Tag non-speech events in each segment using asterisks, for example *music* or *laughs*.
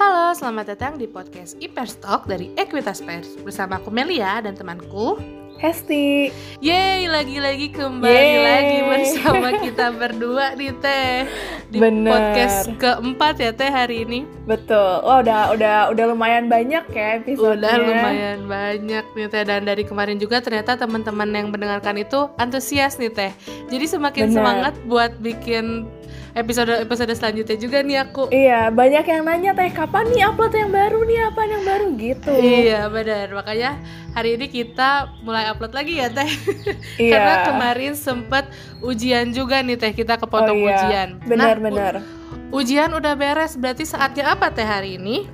Halo, selamat datang di podcast Ipers Talk dari Equitas Pers. Bersama aku Melia dan temanku. Hesti. Yeay, lagi-lagi kembali Yeay. lagi bersama kita berdua nih Teh Di Bener. podcast keempat ya Teh hari ini. Betul. Wah udah udah udah lumayan banyak ya episode Udah lumayan banyak nih Teh. Dan dari kemarin juga ternyata teman-teman yang mendengarkan itu antusias nih Teh. Jadi semakin Bener. semangat buat bikin episode-episode selanjutnya juga nih aku. Iya banyak yang nanya teh kapan nih upload yang baru nih? Apa yang baru? Gitu. Iya benar makanya hari ini kita mulai upload lagi ya teh. *laughs* Iya. karena kemarin sempet ujian juga nih teh. Kita kepotong oh, iya. ujian. Benar Nah, benar. U- ujian udah beres berarti saatnya apa teh hari ini?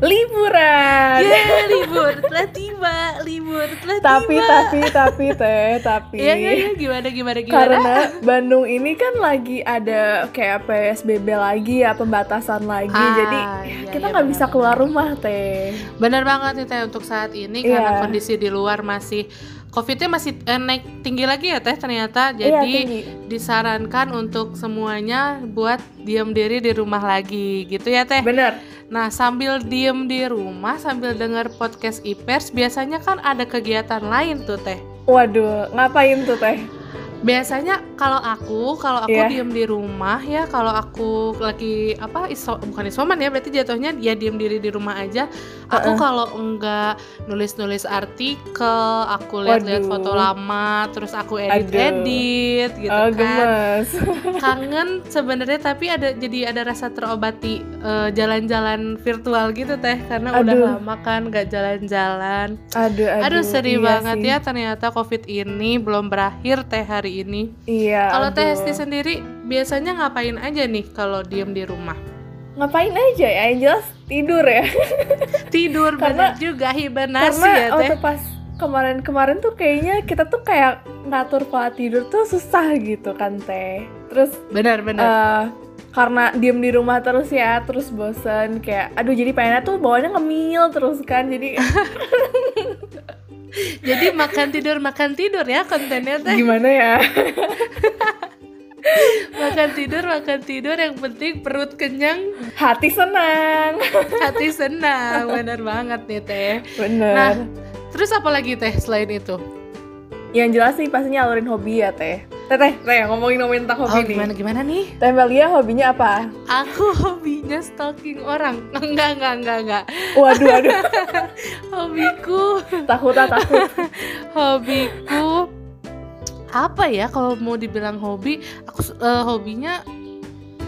Liburan. Yeay *laughs* libur. Telah tiba libur. Telah Tapi tiba. tapi tapi teh tapi. Iya iya iya. Gimana gimana gimana? Karena Bandung ini kan lagi ada kayak PSBB lagi ya pembatasan lagi. Ah, jadi iya, kita iya, nggak benar. bisa keluar rumah teh. Bener banget nih teh untuk saat ini Iya. karena kondisi di luar masih COVID-nya masih eh, naik tinggi lagi ya teh ternyata. Iya, Jadi tinggi. disarankan untuk semuanya buat diam diri di rumah lagi gitu ya teh. Bener Nah sambil diem di rumah sambil denger podcast Ipers biasanya kan ada kegiatan lain tuh teh. Waduh ngapain tuh teh Biasanya kalau aku kalau aku Iya. diem di rumah ya kalau aku lagi apa iso bukan isoman ya berarti jatuhnya ya diem diri di rumah aja. Aku Uh-uh. kalau enggak nulis-nulis artikel, aku lihat-lihat foto lama, terus aku Aduh. edit-edit gitu Oh kan. gemes *laughs* kangen sebenarnya tapi ada jadi ada rasa terobati eh, jalan-jalan virtual gitu teh karena udah Aduh. lama kan nggak jalan-jalan Aduh aduh aduh sedih iya banget sih. ya ternyata covid ini belum berakhir teh hari ini. Iya kalau teh. Hesti sendiri biasanya ngapain aja nih kalau diem di rumah? Ngapain aja ya yang jelas tidur ya. *laughs* Tidur Karena- bener juga hibernasi karena ya teh. waktu pas kemarin-kemarin tuh kayaknya kita tuh kayak ngatur pola tidur tuh susah gitu kan teh. Terus benar-benar eh karena diem di rumah terus ya terus bosen kayak aduh jadi pengennya tuh bawaannya ngemil terus kan jadi *laughs* *laughs* jadi makan tidur makan tidur ya kontennya teh. Gimana ya? *laughs* Makan tidur makan tidur yang penting perut kenyang. Hati senang. *laughs* Hati senang bener banget nih teh. Bener Nah, terus apa lagi teh selain itu? Yang jelas sih pastinya nyalurin hobi ya teh teh teh ngomongin ngomongin tentang oh hobi nih. gimana gimana nih? Teh Melia hobinya apa? Aku hobinya stalking orang. *laughs* Enggak enggak enggak enggak. Waduh waduh. *laughs* Hobiku. Takut ah takut. *laughs* Hobiku. Apa ya kalau mau dibilang hobi aku eh, hobinya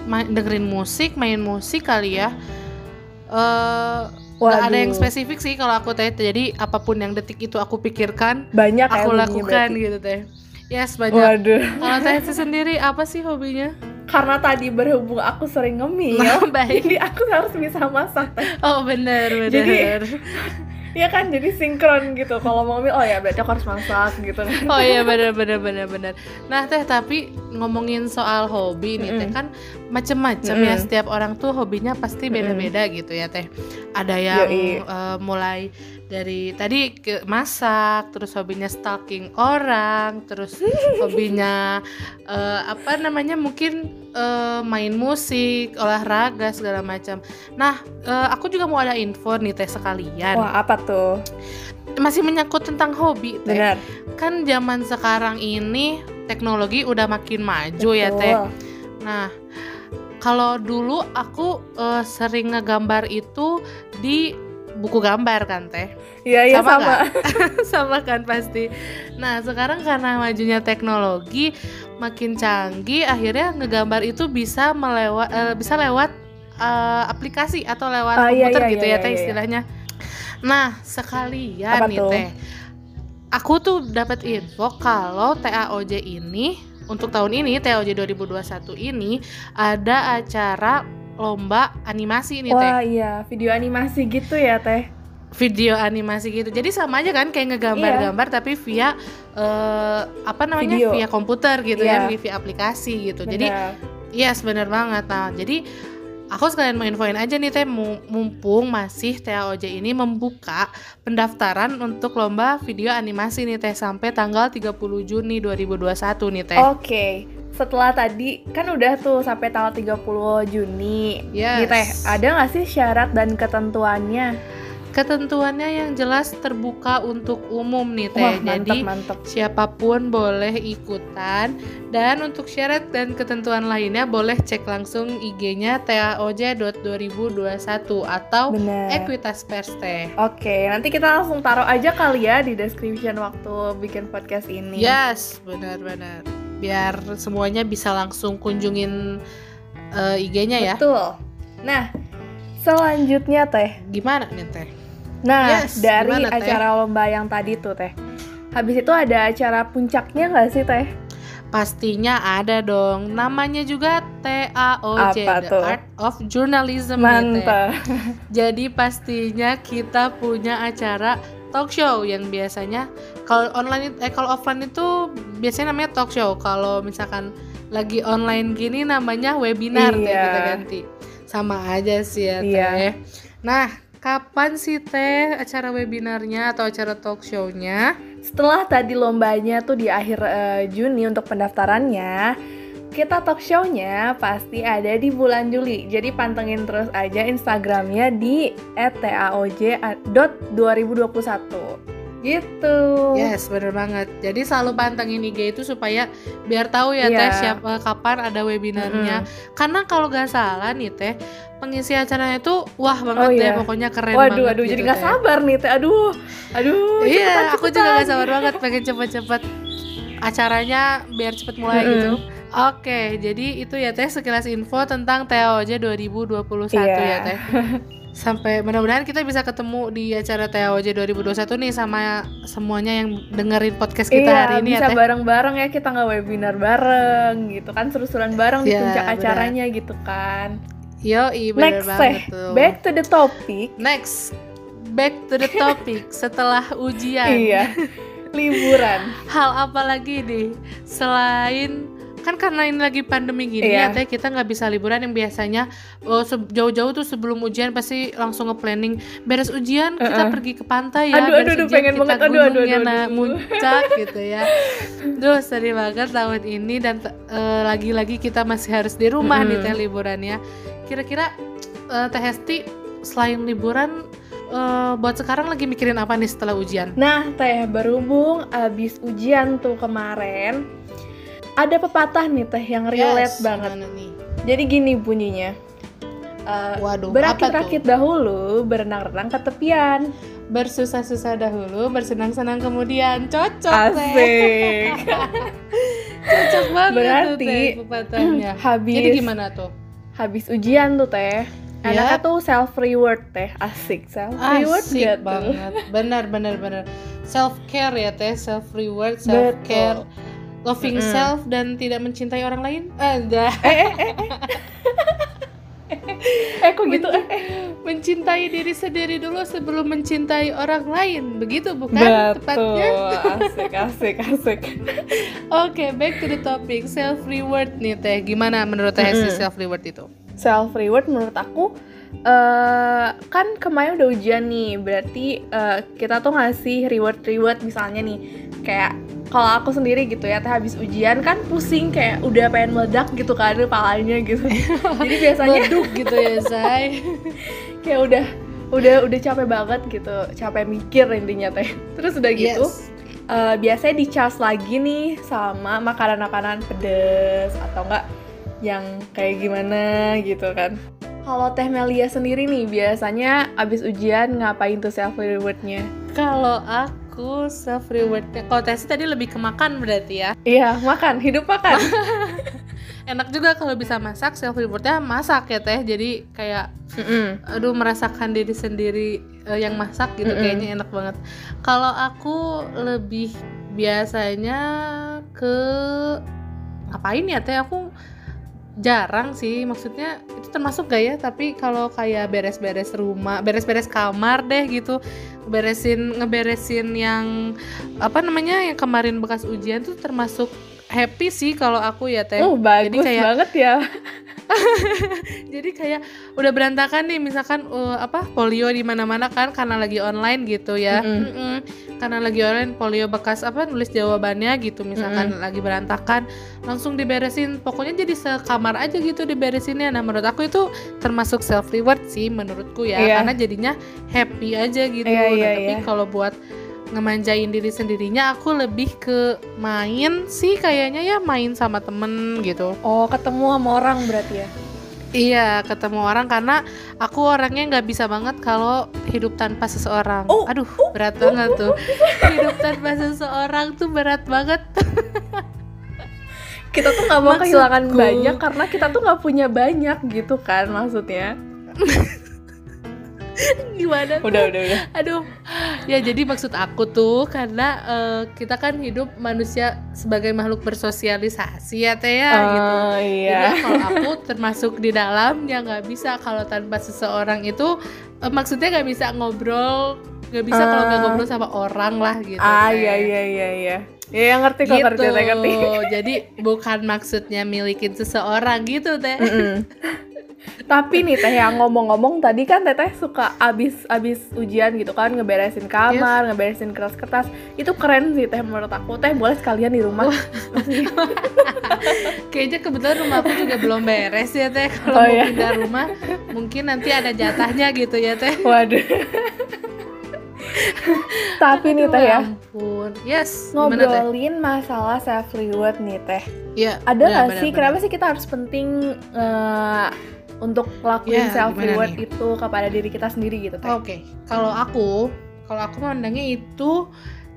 main, dengerin musik main musik kali ya. Eh nggak ada yang Waduh. spesifik sih kalau aku teh. Jadi apa pun yang detik itu aku pikirkan banyak ya aku lakukan gitu teh yes banyak waduh kalau teh Hesti sendiri apa sih hobinya karena tadi berhubung aku sering ngemil *laughs* baik jadi aku harus bisa masak teh oh bener bener Jadi- *laughs* ya kan jadi sinkron gitu kalau mau ngemil oh ya berarti aku harus masak gitu kan Oh iya bener bener bener bener. Nah teh tapi ngomongin soal hobi nih teh Mm-mm. kan macem-macem ya Mm-mm. setiap orang tuh hobinya pasti beda-beda gitu ya teh. Ada yang Yoi. eh, mulai dari tadi ke masak, terus hobinya stalking orang, terus *laughs* hobinya eh, apa namanya mungkin eh, main musik, olahraga segala macam. Nah eh, aku juga mau ada info nih teh sekalian. wah apa tuh Masih menyangkut tentang hobi teh benar kan zaman sekarang ini teknologi udah makin maju ya teh. Betul. Nah, kalau dulu aku eh, sering ngegambar itu di buku gambar kan teh. iya iya Sama sama, *laughs* Sama kan pasti. Nah, sekarang karena majunya teknologi makin canggih akhirnya ngegambar itu bisa melewat eh, bisa lewat eh, aplikasi atau lewat iya, komputer iya, gitu iya, ya teh iya, iya. istilahnya. Nah, sekalian Apa nih tuh? teh. Aku tuh dapat info kalau TAOJ ini untuk tahun ini TAOJ 2021 ini ada acara lomba animasi nih teh. wah iya video animasi gitu ya teh Video animasi gitu. Jadi sama aja kan kayak ngegambar-gambar tapi via eh, apa namanya? Video. via komputer gitu Iya. ya, via aplikasi gitu. Jadi Benar. Iya, yes, bener banget. Nah, jadi aku sekalian mau infoin aja nih teh mu- mumpung masih TAOJ ini membuka pendaftaran untuk lomba video animasi nih teh sampai tanggal 30 Juni 2021 nih teh. Oke, setelah tadi kan udah tuh sampai tanggal 30 Juni. Yes. Nih Teh, ada nggak sih syarat dan ketentuannya? Ketentuannya yang jelas terbuka untuk umum nih Teh. Wah, mantep Jadi mantep. siapa pun boleh ikutan dan untuk syarat dan ketentuan lainnya boleh cek langsung IG-nya taoj.2021 atau Bener. Ekuitas Pers Teh. Oke, nanti kita langsung taruh aja kali ya di description waktu bikin podcast ini. Yes, benar-benar. Biar semuanya bisa langsung kunjungin eh, IG-nya ya. Betul. Nah, selanjutnya Teh. Gimana nih Teh? Nah, Yes, dari gimana, Teh? acara lomba yang tadi tuh Teh. Habis itu ada acara puncaknya nggak sih Teh? Pastinya ada dong. Namanya juga TAOJ, The tuh? Art of Journalism. Teh. Mantap. *laughs* Jadi pastinya kita punya acara talk show yang biasanya kalau online eh kalau offline itu biasanya namanya talk show. Kalau misalkan lagi online gini namanya webinar Iya. kita ganti. Sama aja sih ya Iya. Teh. Nah, kapan sih Teh acara webinarnya atau acara talk show-nya? Setelah tadi lombanya tuh di akhir eh, Juni untuk pendaftarannya, kita talk show-nya pasti ada di bulan Juli. Jadi pantengin terus aja Instagramnya di @taoj.2021. Gitu. Yes, bener banget. Jadi selalu pantengin IG itu supaya biar tahu ya Iya. Teh siapa kapan ada webinarnya. Karena kalau nggak salah nih Teh, pengisi acaranya itu wah banget Oh, deh, iya. pokoknya keren Waduh, banget. aduh, gitu, jadi nggak sabar nih, Teh. Aduh, aduh. Iya, cepetan, aku juga gak sabar banget pengen cepet-cepet acaranya biar cepet mulai Mm-mm. gitu. Oke, jadi itu ya Teh sekilas info tentang TOJ 2021 Iya. ya Teh. *laughs* Sampai mudah-mudahan kita bisa ketemu di acara TOJ 2021 nih sama semuanya yang dengerin podcast kita iya, hari ini bisa ya Teh. bareng-bareng ya kita nggak webinar bareng gitu kan seru-seruan bareng di Iya, puncak acaranya gitu kan. Yo, bener Next banget teh, tuh. back to the topic. Next, back to the topic *laughs* setelah ujian. Iya, *laughs* liburan. Hal apa lagi nih selain kan karena ini lagi pandemi gini Iya. ya teh kita nggak bisa liburan yang biasanya oh, jauh-jauh tuh sebelum ujian pasti langsung nge-planning beres ujian kita Uh-uh. pergi ke pantai ya Aduh, beres aduh, aduh, ujian pengen kita banget. Aduh, aduh, aduh, aduh. muncak *laughs* gitu ya Duh sedih banget tahun ini dan eh, lagi-lagi kita masih harus di rumah nih Mm-mm. teh liburannya kira-kira eh, teh Hesti selain liburan eh, buat sekarang lagi mikirin apa nih setelah ujian Nah, teh berhubung abis ujian tuh kemarin ada pepatah nih teh yang relate Yes, banget. nih? Jadi gini bunyinya. Eh, Waduh? Berakit-rakit dahulu, berenang-renang ke tepian. bersusah-susah dahulu, bersenang-senang kemudian. Cocok, Teh. Asik. *laughs* Cocok banget Berarti, tuh, Teh, pepatahnya. *clears throat* habis Jadi gimana tuh? habis ujian tuh teh. Ya. Enaknya tuh self reward teh, asik self reward Asik gitu. banget. Benar, benar, benar. Self care ya, Teh. Self reward, self care. Loving Mm-mm. self dan tidak mencintai orang lain. Ada. *laughs* Eh kok gitu? Eh, eh. mencintai diri sendiri dulu sebelum mencintai orang lain. Begitu bukan Betul, tepatnya? asik asik asik. *laughs* Oke, back to the topic self reward nih Teh. Gimana menurut Teh Mm-mm. self reward itu? Self reward menurut aku eh kan kemarin udah ujian nih, berarti eh, kita tuh ngasih reward reward misalnya nih kayak kalau aku sendiri gitu ya, teh habis ujian kan pusing kayak udah pengen meledak gitu kan kepalanya gitu. *laughs* Jadi biasanya Meleduk gitu ya, Say. *laughs* kayak udah udah udah capek banget gitu capek mikir intinya teh terus udah gitu Yes. eh, biasanya dicas lagi nih sama makanan-makanan pedes atau enggak yang kayak gimana gitu kan kalau teh Melia sendiri nih biasanya abis ujian ngapain tuh self rewardnya Kalau aku self rewardnya, kalau Teh sih tadi lebih ke makan berarti ya. iya makan hidup makan *laughs* Enak juga kalau bisa masak, self rewardnya masak ya Teh. Jadi kayak Mm-mm. aduh merasakan diri sendiri eh, yang masak gitu Mm-mm. kayaknya enak banget. Kalau aku lebih biasanya ke ngapain ya teh aku jarang sih maksudnya itu termasuk gak ya? Tapi kalau kayak beres-beres rumah beres-beres kamar deh gitu. Beresin ngeberesin yang apa namanya yang kemarin bekas ujian tuh termasuk happy sih kalau aku ya teh. Oh bagus kayak- banget ya *laughs* jadi kayak udah berantakan nih misalkan uh, apa polio di mana-mana kan karena lagi online gitu ya Mm-mm. Mm-mm. karena lagi online polio bekas apa nulis jawabannya gitu misalkan lagi berantakan langsung diberesin pokoknya jadi sekamar aja gitu diberesinnya nah menurut aku itu termasuk self reward sih menurutku ya Iya. karena jadinya happy aja gitu Iya, Nah, iya, tapi iya. kalau buat ngemanjain diri sendirinya aku lebih ke main sih kayaknya ya main sama temen gitu Oh, ketemu sama orang berarti ya? Iya, ketemu orang karena aku orangnya nggak bisa banget kalau hidup tanpa seseorang. Oh, Aduh, berat banget tuh. *laughs* hidup tanpa seseorang tuh berat banget. Kita tuh nggak mau Maksudku- kehilangan banyak karena kita tuh nggak punya banyak gitu kan maksudnya. *laughs* *laughs* Gimana? tuh? Udah, udah, udah. Aduh. Ya jadi maksud aku tuh karena eh, kita kan hidup manusia sebagai makhluk bersosialisasi ya Teh ya gitu. Oh, Jadi iya. kalau aku termasuk di dalamnya nggak bisa kalau tanpa seseorang itu eh, maksudnya nggak bisa ngobrol nggak bisa kalau nggak Ah. ngobrol sama orang lah gitu. Ah, Teh. iya, iya, iya, iya. Ya, yang ngerti kok, gitu. ngerti, ngerti, ngerti. Jadi bukan maksudnya milikin seseorang gitu teh. Mm-mm. *laughs* Tapi nih teh yang ngomong-ngomong tadi kan teteh suka abis abis ujian gitu kan ngeberesin kamar, ngeberesin kertas-kertas. Itu keren sih teh menurut aku. Teh boleh sekalian di rumah. *laughs* Kayaknya kebetulan rumah aku juga belum beres ya teh. Kalau Oh, mau iya. pindah rumah, mungkin nanti ada jatahnya gitu ya teh. Waduh. Tapi nih teh ya, Ampun. Yes. gimana, Teh? ngobrolin masalah self reward nih teh. Iya. Ada nggak sih benar. kenapa sih kita harus penting eh, untuk lakuin Ya, self reward nih? itu kepada diri kita sendiri gitu? Oke, kalau aku, kalau aku mandangnya itu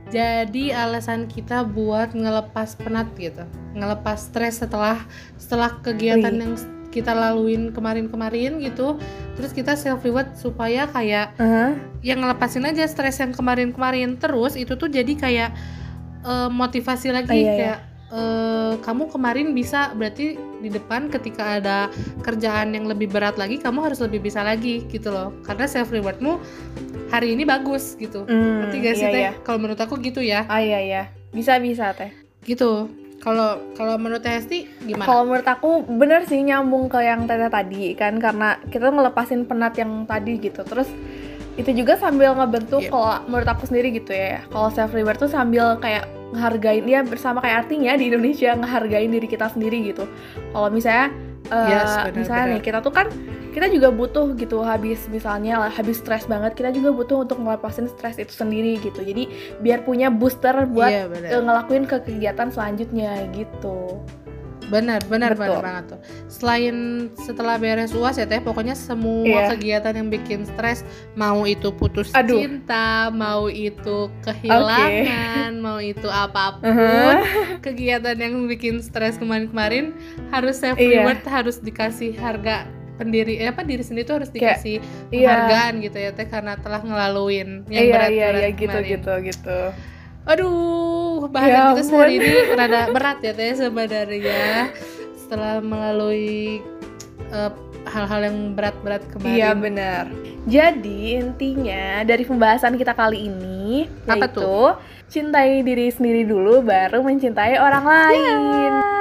jadi alasan kita buat ngelepas penat gitu, ngelepas stres setelah setelah kegiatan Wih. yang kita laluin kemarin-kemarin gitu, terus kita self reward supaya kayak Heeh. yang ngelepasin aja stres yang kemarin-kemarin terus itu tuh jadi kayak eh, motivasi lagi Oh, iya, iya. Eh, kamu kemarin bisa berarti di depan ketika ada kerjaan yang lebih berat lagi kamu harus lebih bisa lagi gitu loh karena self rewardmu hari ini bagus gitu Hmm, ngerti gak sih iya, teh iya. kalau menurut aku gitu ya Ah iya iya. Bisa bisa teh. gitu kalau kalau menurut Teh Hesti gimana Kalau menurut aku bener sih nyambung ke yang teteh tadi kan karena kita ngelepasin penat yang tadi gitu. Terus itu juga sambil ngebentuk Iya. kalau menurut aku sendiri gitu ya. Kalau self reward tuh sambil kayak ngehargain ya bersama kayak artinya di Indonesia ngehargain diri kita sendiri gitu. Kalau misalnya eh, Yes, benar, misalnya nih kita tuh kan kita juga butuh gitu habis misalnya habis stres banget kita juga butuh untuk ngelepasin stres itu sendiri gitu. Jadi biar punya booster buat iya benar eh, ngelakuin ke kegiatan selanjutnya gitu. Benar benar benar banget tuh selain setelah beres uas ya teh pokoknya semua Iya. kegiatan yang bikin stres mau itu putus Aduh. cinta mau itu kehilangan mau itu apa pun Uh-huh. kegiatan yang bikin stres kemarin-kemarin harus self Iya. reward harus dikasih harga pendiri eh, apa diri sendiri tuh harus Kayak, dikasih Iya. penghargaan gitu ya teh karena telah ngelaluin yang Iya berat iya berat iya gitu kemarin. gitu gitu. Aduh, Ya bahasan kita ampun. hari ini rada berat ya teh sebenarnya setelah melalui eh, hal-hal yang berat-berat kemarin. Iya benar. Jadi intinya dari pembahasan kita kali ini Apa yaitu cintai diri sendiri dulu baru mencintai orang lain.